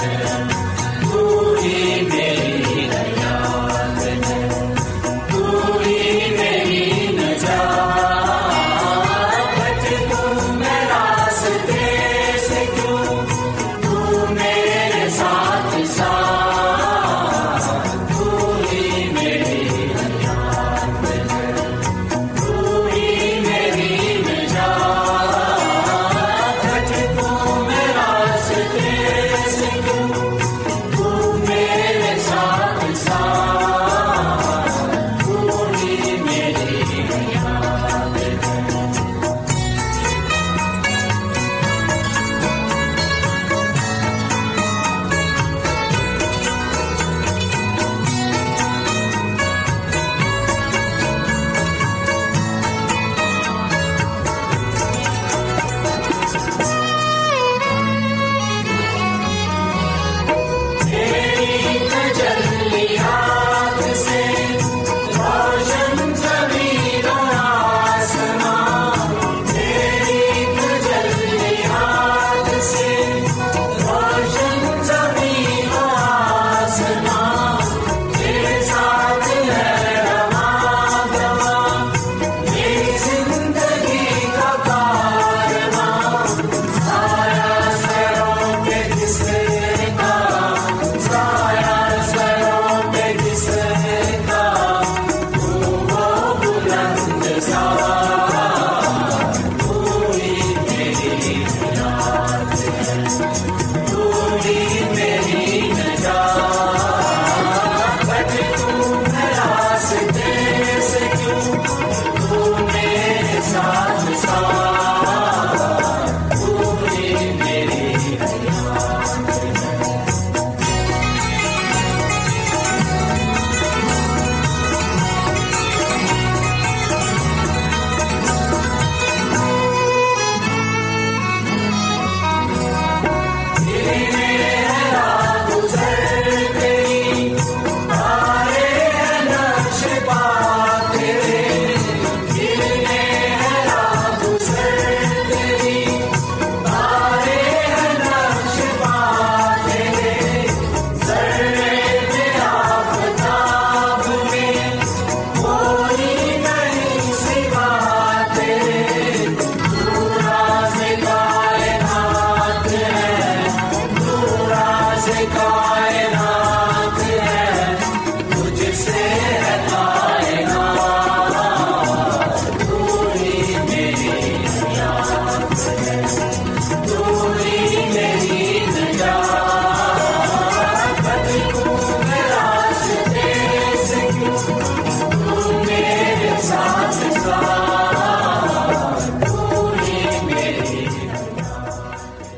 ہے۔ پوری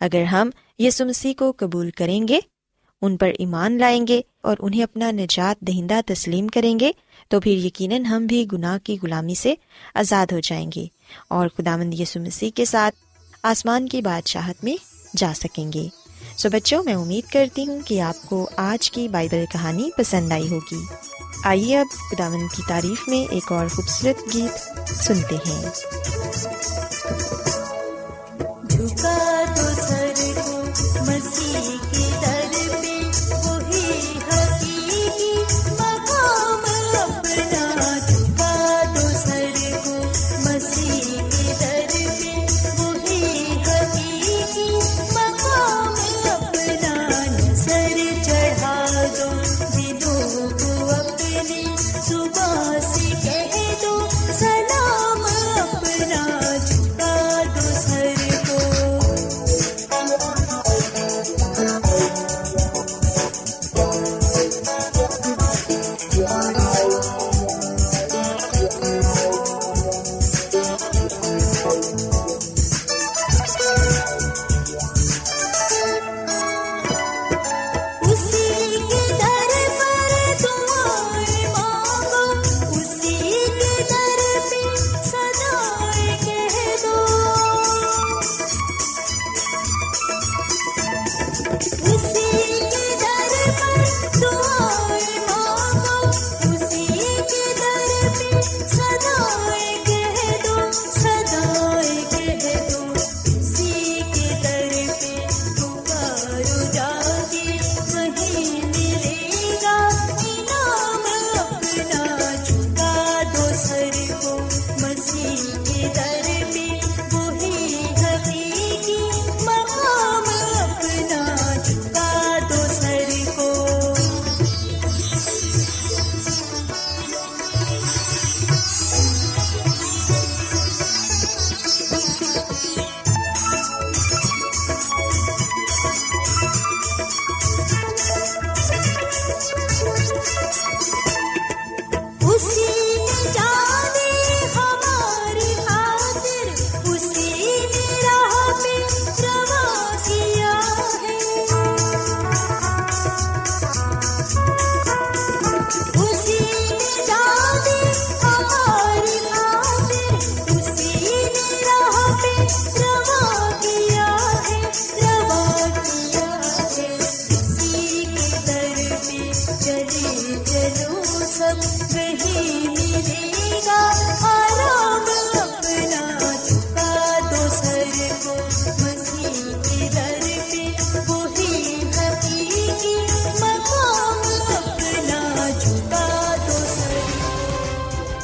اگر ہم یسمسی کو قبول کریں گے، ان پر ایمان لائیں گے اور انہیں اپنا نجات دہندہ تسلیم کریں گے، تو پھر یقیناً ہم بھی گناہ کی غلامی سے آزاد ہو جائیں گے اور خدا مند یسو مسیح کے ساتھ آسمان کی بادشاہت میں جا سکیں گے۔ سو بچوں، میں امید کرتی ہوں کہ آپ کو آج کی بائبل کہانی پسند آئی ہوگی۔ آئیے اب خدا مند کی تعریف میں ایک اور خوبصورت گیت سنتے ہیں۔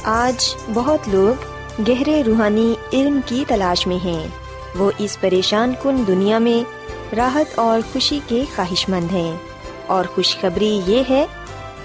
آج بہت لوگ گہرے روحانی علم کی تلاش میں ہیں۔ وہ اس پریشان کن دنیا میں راحت اور خوشی کے خواہش مند ہیں۔ اور خوشخبری یہ ہے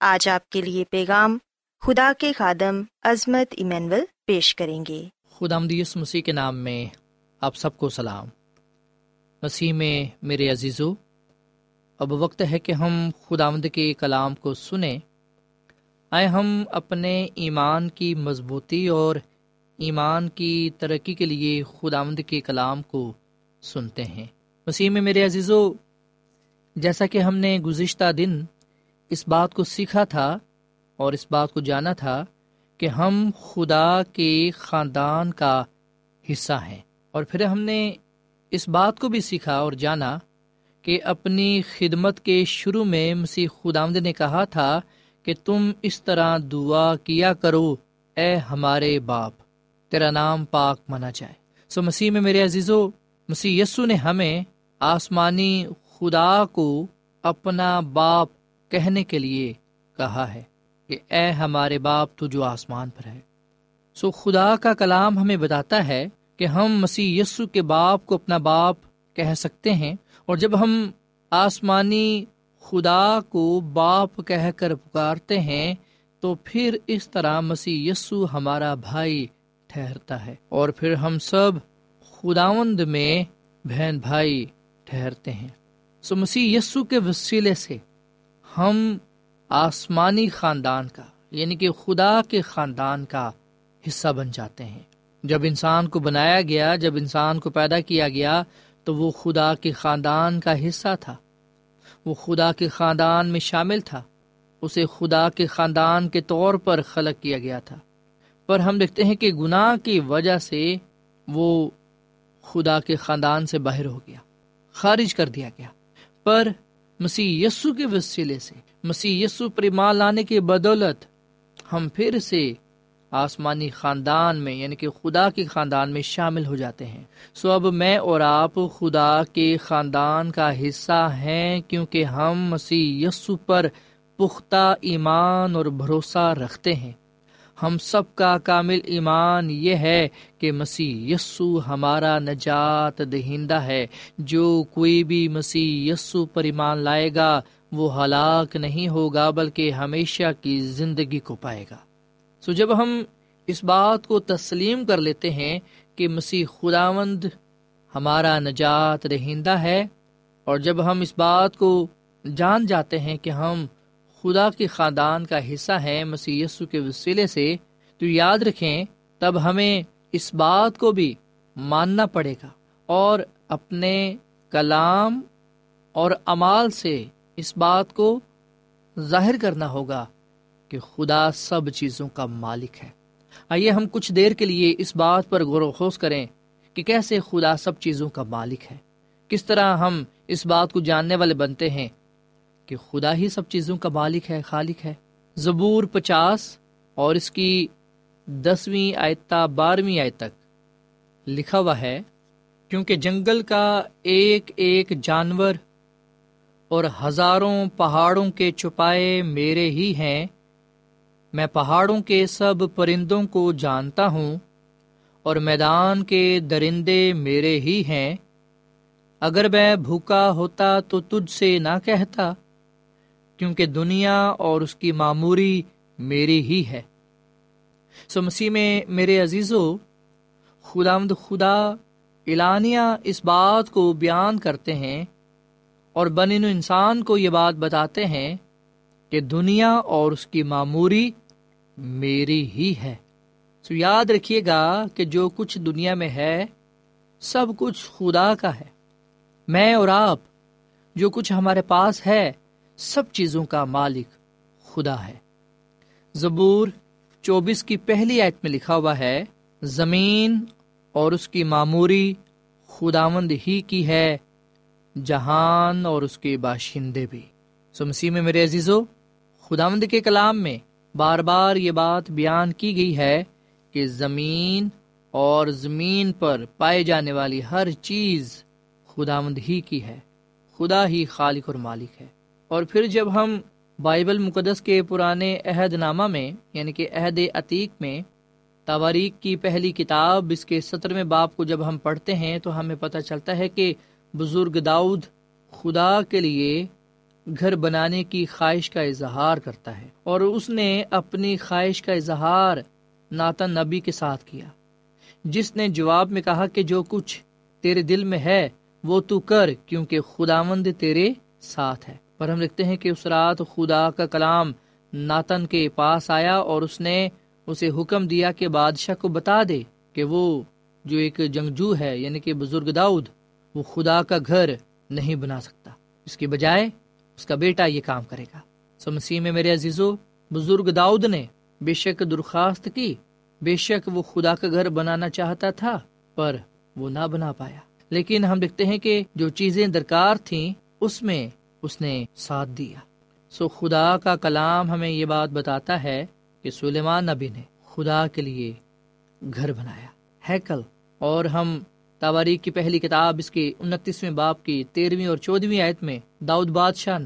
آج آپ کے لیے پیغام خدا کے خادم عظمت ایمینول پیش کریں گے۔ خدا مدیس مسیح کے نام میں آپ سب کو سلام۔ مسیح میں میرے عزیزو، اب وقت ہے کہ ہم خداوند کے کلام کو سنیں۔ آئے ہم اپنے ایمان کی مضبوطی اور ایمان کی ترقی کے لیے خداوند کے کلام کو سنتے ہیں۔ مسیح میں میرے عزیزو، جیسا کہ ہم نے گزشتہ دن اس بات کو سیکھا تھا اور اس بات کو جانا تھا کہ ہم خدا کے خاندان کا حصہ ہیں۔ اور پھر ہم نے اس بات کو بھی سیکھا اور جانا کہ اپنی خدمت کے شروع میں مسیح خداوند نے کہا تھا کہ تم اس طرح دعا کیا کرو، اے ہمارے باپ، تیرا نام پاک مانا جائے۔ سو مسیح میں میرے عزیزو، مسیح یسو نے ہمیں آسمانی خدا کو اپنا باپ کہنے کے لیے کہا ہے کہ اے ہمارے باپ تو جو آسمان پر ہے، سو خدا کا کلام ہمیں بتاتا ہے کہ ہم مسیح یسو کے باپ کو اپنا باپ کہہ سکتے ہیں، اور جب ہم آسمانی خدا کو باپ کہہ کر پکارتے ہیں، تو پھر اس طرح مسیح یسو ہمارا بھائی ٹھہرتا ہے، اور پھر ہم سب خداوند میں بہن بھائی ٹھہرتے ہیں۔ سو مسیح یسو کے وسیلے سے ہم آسمانی خاندان کا یعنی کہ خدا کے خاندان کا حصہ بن جاتے ہیں۔ جب انسان کو بنایا گیا، جب انسان کو پیدا کیا گیا، تو وہ خدا کے خاندان کا حصہ تھا۔ وہ خدا کے خاندان میں شامل تھا۔ اسے خدا کے خاندان کے طور پر خلق کیا گیا تھا۔ پر ہم دیکھتے ہیں کہ گناہ کی وجہ سے وہ خدا کے خاندان سے باہر ہو گیا، خارج کر دیا گیا۔ پر مسیح یسو کے وسیلے سے، مسیح یسو پر ایمان لانے کی بدولت ہم پھر سے آسمانی خاندان میں یعنی کہ خدا کے خاندان میں شامل ہو جاتے ہیں۔ سو اب میں اور آپ خدا کے خاندان کا حصہ ہیں کیونکہ ہم مسیح یسو پر پختہ ایمان اور بھروسہ رکھتے ہیں۔ ہم سب کا کامل ایمان یہ ہے کہ مسیح یسو ہمارا نجات دہندہ ہے۔ جو کوئی بھی مسیح یسو پر ایمان لائے گا، وہ ہلاک نہیں ہوگا، بلکہ ہمیشہ کی زندگی کو پائے گا۔ سو جب ہم اس بات کو تسلیم کر لیتے ہیں کہ مسیح خداوند ہمارا نجات رہندہ ہے، اور جب ہم اس بات کو جان جاتے ہیں کہ ہم خدا کے خاندان کا حصہ ہیں مسیح یسو کے وسیلے سے، تو یاد رکھیں، تب ہمیں اس بات کو بھی ماننا پڑے گا اور اپنے کلام اور امال سے اس بات کو ظاہر کرنا ہوگا کہ خدا سب چیزوں کا مالک ہے۔ آئیے ہم کچھ دیر کے لیے اس بات پر غور و خوص کریں کہ کیسے خدا سب چیزوں کا مالک ہے۔ کس طرح ہم اس بات کو جاننے والے بنتے ہیں؟ کہ خدا ہی سب چیزوں کا مالک ہے، خالق ہے۔ زبور پچاس اور اس کی دسویں آیتا بارہویں آئے تک لکھا ہوا ہے، کیونکہ جنگل کا ایک ایک جانور اور ہزاروں پہاڑوں کے چھپائے میرے ہی ہیں۔ میں پہاڑوں کے سب پرندوں کو جانتا ہوں اور میدان کے درندے میرے ہی ہیں۔ اگر میں بھوکا ہوتا تو تجھ سے نہ کہتا کیونکہ دنیا اور اس کی معموری میری ہی ہے۔ سو مسیح میں میرے عزیزو خدا مد خدا اعلانیہ اس بات کو بیان کرتے ہیں اور بنین انسان کو یہ بات بتاتے ہیں کہ دنیا اور اس کی معموری میری ہی ہے۔ سو یاد رکھیے گا کہ جو کچھ دنیا میں ہے، سب کچھ خدا کا ہے۔ میں اور آپ، جو کچھ ہمارے پاس ہے سب چیزوں کا مالک خدا ہے۔ زبور چوبیس کی پہلی ایٹ میں لکھا ہوا ہے، زمین اور اس کی معموری خداوند ہی کی ہے، جہان اور اس کے باشندے بھی۔ سو مسیح میں میرے عزیزو، خداوند کے کلام میں بار بار یہ بات بیان کی گئی ہے کہ زمین اور زمین پر پائے جانے والی ہر چیز خداوند ہی کی ہے۔ خدا ہی خالق اور مالک ہے۔ اور پھر جب ہم بائبل مقدس کے پرانے عہد نامہ میں یعنی کہ عہد عتیق میں تواریخ کی پہلی کتاب، اس کے سترویں باپ کو جب ہم پڑھتے ہیں، تو ہمیں پتہ چلتا ہے کہ بزرگ داؤد خدا کے لیے گھر بنانے کی خواہش کا اظہار کرتا ہے اور اس نے اپنی خواہش کا اظہار ناتن نبی کے ساتھ کیا۔ جس نے جواب میں کہا کہ جو کچھ تیرے دل میں ہے، وہ تو کر، کیونکہ خدا مند تیرے ساتھ ہے۔ پر ہم لکھتے ہیں کہ اس رات خدا کا کلام ناتن کے پاس آیا اور اس نے اسے حکم دیا کہ بادشاہ کو بتا دے کہ وہ جو ایک جنگجو ہے یعنی کہ بزرگ داؤد، وہ خدا کا گھر نہیں بنا سکتا۔ اس کی بجائے اس کا بیٹا یہ کام کرے گا۔ سو مسیح میں میرے عزیزو، بزرگ داؤد نے بے شک درخواست کی۔ بے شک وہ خدا کا گھر بنانا چاہتا تھا، پر وہ نہ بنا پایا۔ لیکن ہم دیکھتے ہیں کہ جو چیزیں درکار تھیں، اس میں اس نے ساتھ دیا۔ سو خدا کا کلام ہمیں یہ بات بتاتا ہے کہ سلیمان نبی نے خدا کے لیے گھر بنایا۔ ہیکل، اور ہم تواریخ کی پہلی کتاب، اس کی انتیسویں باپ کی تیرہویں اور چودہویں آیت میں داؤد بادشاہ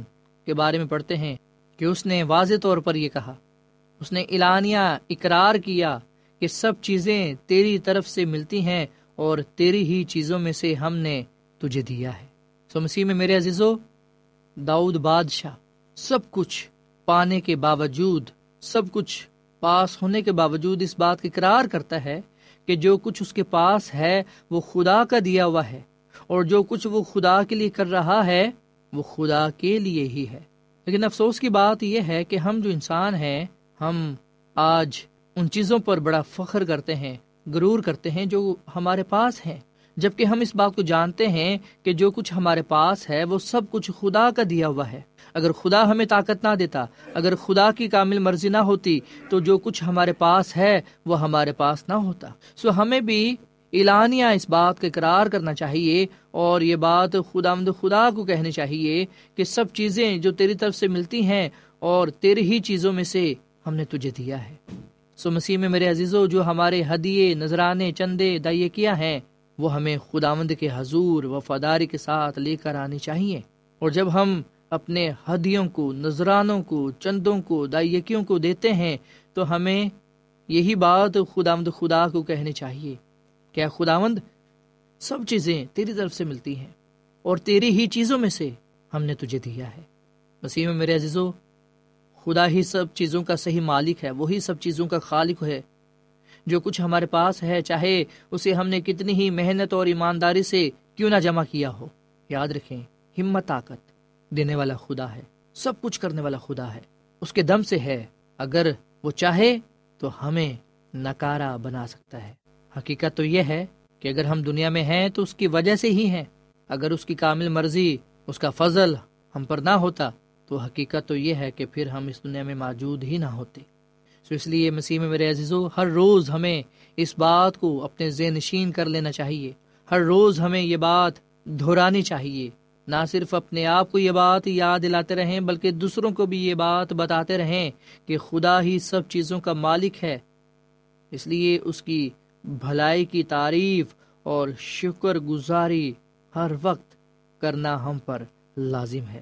کے بارے میں پڑھتے ہیں کہ اس نے واضح طور پر یہ کہا، اس نے اعلانیہ اقرار کیا کہ سب چیزیں تیری طرف سے ملتی ہیں اور تیری ہی چیزوں میں سے ہم نے تجھے دیا ہے۔ سو مسیح میں میرے عزیزو داؤد بادشاہ، سب کچھ پانے کے باوجود، سب کچھ پاس ہونے کے باوجود اس بات کا اقرار کرتا ہے کہ جو کچھ اس کے پاس ہے، وہ خدا کا دیا ہوا ہے، اور جو کچھ وہ خدا کے لیے کر رہا ہے، وہ خدا کے لیے ہی ہے۔ لیکن افسوس کی بات یہ ہے کہ ہم جو انسان ہیں، ہم آج ان چیزوں پر بڑا فخر کرتے ہیں، غرور کرتے ہیں جو ہمارے پاس ہیں۔ جبکہ ہم اس بات کو جانتے ہیں کہ جو کچھ ہمارے پاس ہے، وہ سب کچھ خدا کا دیا ہوا ہے۔ اگر خدا ہمیں طاقت نہ دیتا، اگر خدا کی کامل مرضی نہ ہوتی، تو جو کچھ ہمارے پاس ہے، وہ ہمارے پاس نہ ہوتا۔ سو ہمیں بھی اعلانیہ اس بات کا اقرار کرنا چاہیے اور یہ بات خدا مد خدا کو کہنی چاہیے کہ سب چیزیں جو تیری طرف سے ملتی ہیں اور تیری ہی چیزوں میں سے ہم نے تجھے دیا ہے۔ سو مسیح میں میرے عزیزو، جو ہمارے ہدیے، نذرانے، چندے دائیں کیا ہیں وہ ہمیں خدا مند کے حضور، وفاداری کے ساتھ لے کر آنی چاہیے۔ اور جب ہم اپنے ہدیوں کو، نذرانوں کو، چندوں کو، دائیکیوں کو دیتے ہیں، تو ہمیں یہی بات خدا خدا کو کہنی چاہیے کیا خدا مند سب چیزیں تیری طرف سے ملتی ہیں اور تیری ہی چیزوں میں سے ہم نے تجھے دیا ہے۔ مسیح میں میرے عزیزو، خدا ہی سب چیزوں کا صحیح مالک ہے، وہی سب چیزوں کا خالق ہے۔ جو کچھ ہمارے پاس ہے، چاہے اسے ہم نے کتنی ہی محنت اور ایمانداری سے کیوں نہ جمع کیا ہو۔ یاد رکھیں، ہمت، طاقت دینے والا خدا ہے، سب کچھ کرنے والا خدا ہے۔ اس کے دم سے ہے، اگر وہ چاہے تو ہمیں نکارا بنا سکتا ہے۔ حقیقت تو یہ ہے کہ اگر ہم دنیا میں ہیں تو اس کی وجہ سے ہی ہیں۔ اگر اس کی کامل مرضی، اس کا فضل ہم پر نہ ہوتا تو حقیقت تو یہ ہے کہ پھر ہم اس دنیا میں موجود ہی نہ ہوتے۔ سو اس لیے مسیح میں میرے عزیزو، ہر روز ہمیں اس بات کو اپنے ذہن نشین کر لینا چاہیے۔ ہر روز ہمیں یہ بات دہرانی چاہیے۔ نہ صرف اپنے آپ کو یہ بات یاد دلاتے رہیں، بلکہ دوسروں کو بھی یہ بات بتاتے رہیں کہ خدا ہی سب چیزوں کا مالک ہے۔ اس لیے اس کی بھلائی کی تعریف اور شکر گزاری ہر وقت کرنا ہم پر لازم ہے۔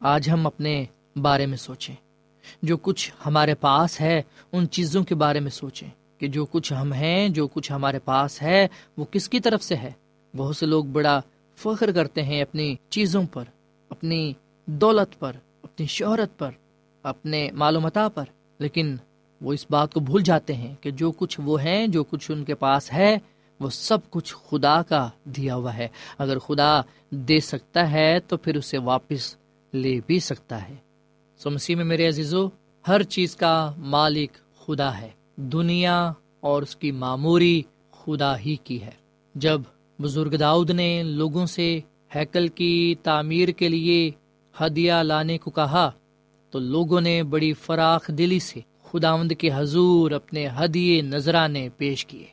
آج ہم اپنے بارے میں سوچیں۔ جو کچھ ہمارے پاس ہے، ان چیزوں کے بارے میں سوچیں کہ جو کچھ ہم ہیں، جو کچھ ہمارے پاس ہے، وہ کس کی طرف سے ہے؟ بہت سے لوگ بڑا فخر کرتے ہیں اپنی چیزوں پر، اپنی دولت پر، اپنی شہرت پر، اپنے معلومات پر، لیکن وہ اس بات کو بھول جاتے ہیں کہ جو کچھ وہ ہیں، جو کچھ ان کے پاس ہے، وہ سب کچھ خدا کا دیا ہوا ہے۔ اگر خدا دے سکتا ہے تو پھر اسے واپس لے بھی سکتا ہے۔ سو مسیح میں میرے عزیزو، ہر چیز کا مالک خدا ہے۔ دنیا اور اس کی معموری خدا ہی کی ہے۔ جب بزرگ داؤد نے لوگوں سے ہیکل کی تعمیر کے لیے ہدیہ لانے کو کہا، تو لوگوں نے بڑی فراخ دلی سے خداوند کے حضور اپنے ہدیے نذرانے پیش کیے۔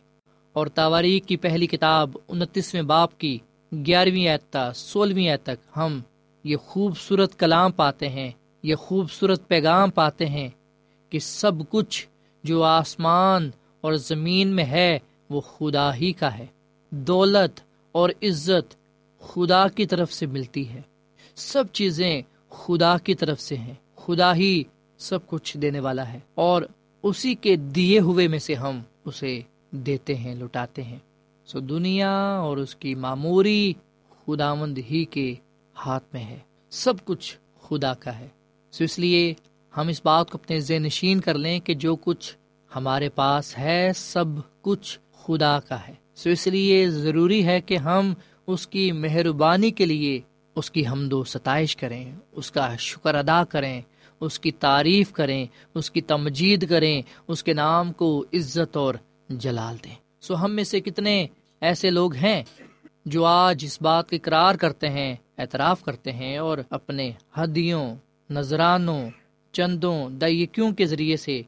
اور تاواریخ کی پہلی کتاب انتیسویں باپ کی گیارہویں ایتا سولہویں تک ہم یہ خوبصورت کلام پاتے ہیں۔ یہ خوبصورت پیغام پاتے ہیں کہ سب کچھ جو آسمان اور زمین میں ہے وہ خدا ہی کا ہے۔ دولت اور عزت خدا کی طرف سے ملتی ہے۔ سب چیزیں خدا کی طرف سے ہیں۔ خدا ہی سب کچھ دینے والا ہے اور اسی کے دیے ہوئے میں سے ہم اسے دیتے ہیں، لٹاتے ہیں۔ سو دنیا اور اس کی معموری خدا مند ہی کے ہاتھ میں ہے۔ سب کچھ خدا کا ہے۔ سو اس لیے ہم اس بات کو اپنے ذہن نشین کر لیں کہ جو کچھ ہمارے پاس ہے، سب کچھ خدا کا ہے۔ سو اس لیے ضروری ہے کہ ہم اس کی مہربانی کے لیے اس کی حمد و ستائش کریں، اس کا شکر ادا کریں، اس کی تعریف کریں، اس کی تمجید کریں، اس کے نام کو عزت اور جلال دیں۔ سو ہم میں سے کتنے ایسے لوگ ہیں جو آج اس بات کا اقرار کرتے ہیں، اعتراف کرتے ہیں اور اپنے ہدیوں نذرانوں چندوں دئیکیوں کے ذریعے سے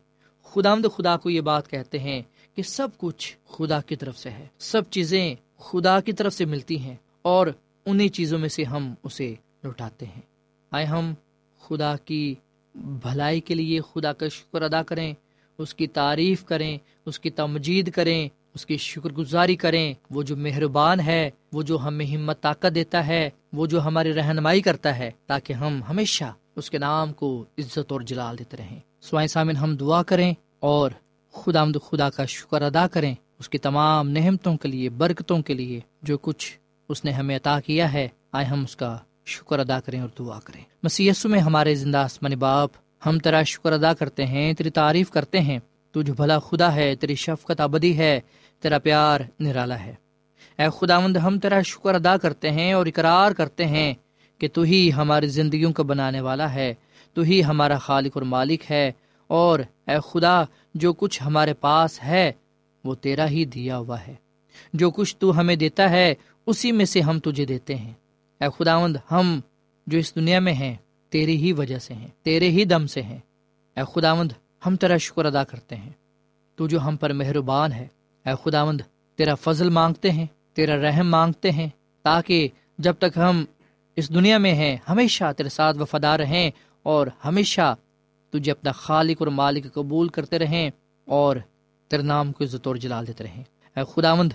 خدا خدا کو یہ بات کہتے ہیں کہ سب کچھ خدا کی طرف سے ہے۔ سب چیزیں خدا کی طرف سے ملتی ہیں اور انہیں چیزوں میں سے ہم اسے لوٹاتے ہیں۔ آئے ہم خدا کی بھلائی کے لیے خدا کا شکر ادا کریں، اس کی تعریف کریں، اس کی تمجید کریں، اس کی شکر گزاری کریں۔ وہ جو مہربان ہے، وہ جو ہمیں ہمت، طاقت دیتا ہے، وہ جو ہماری رہنمائی کرتا ہے، تاکہ ہم ہمیشہ اس کے نام کو عزت اور جلال دیتے رہیں۔ سوائے سامن ہم دعا کریں اور خدا آمد خدا کا شکر ادا کریں۔ اس کی تمام نعمتوں کے لیے، برکتوں کے لیے جو کچھ اس نے ہمیں عطا کیا ہے، آئے ہم اس کا شکر ادا کریں اور دعا کریں۔ مسیسو میں ہمارے زندہ آسمان باپ، ہم تیرا شکر ادا کرتے ہیں، تیری تعریف کرتے ہیں۔ تو جو بھلا خدا ہے، تیری شفقت ابدی ہے، تیرا پیار نرالا ہے۔ اے خدا مند ہم تیرا شکر ادا کرتے ہیں اور اقرار کرتے ہیں۔ کہ تو ہی ہماری زندگیوں کو بنانے والا ہے، تو ہی ہمارا خالق اور مالک ہے، اور اے خدا، جو کچھ ہمارے پاس ہے، وہ تیرا ہی دیا ہوا ہے۔ جو کچھ تو ہمیں دیتا ہے، اسی میں سے ہم تجھے دیتے ہیں۔ اے خداوند، ہم جو اس دنیا میں ہیں تیری ہی وجہ سے ہیں، تیرے ہی دم سے ہیں۔ اے خداوند، ہم تیرا شکر ادا کرتے ہیں۔ تو جو ہم پر مہربان ہے، اے خداوند، تیرا فضل مانگتے ہیں، تیرا رحم مانگتے ہیں، تاکہ جب تک ہم اس دنیا میں ہیں، ہمیشہ تیرے ساتھ وفادار رہیں اور ہمیشہ تجھے اپنا خالق اور مالک قبول کرتے رہیں اور تیرے نام کو عزت اور جلال دیتے رہیں۔ اے خداوند،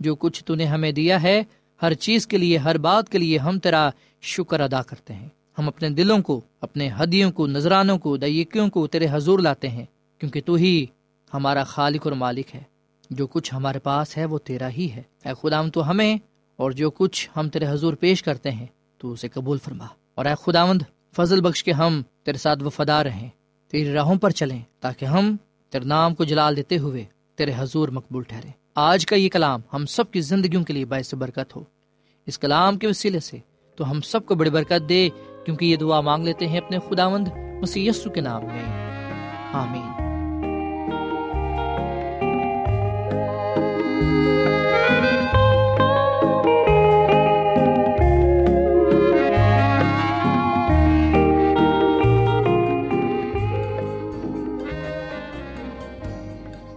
جو کچھ تو نے ہمیں دیا ہے، ہر چیز کے لیے، ہر بات کے لیے ہم تیرا شکر ادا کرتے ہیں۔ ہم اپنے دلوں کو، اپنے ہدیوں کو، نذرانوں کو دیکیوں کو تیرے حضور لاتے ہیں، کیونکہ تو ہی ہمارا خالق اور مالک ہے۔ جو کچھ ہمارے پاس ہے، وہ تیرا ہی ہے۔ اے خدام تو ہمیں اور جو کچھ ہم تیرے حضور پیش کرتے ہیں تو اسے قبول فرما۔ اور اے خداوند، فضل بخش کے ہم تیرے ساتھ وفادار رہیں، تیری راہوں پر چلیں، تاکہ ہم تیرے نام کو جلال دیتے ہوئے تیرے حضور مقبول ٹھہرے آج کا یہ کلام ہم سب کی زندگیوں کے لیے باعث برکت ہو۔ اس کلام کے وسیلے سے تو ہم سب کو بڑی برکت دے، کیونکہ یہ دعا مانگ لیتے ہیں اپنے خدا مند یسو کے نام میں۔ آمین۔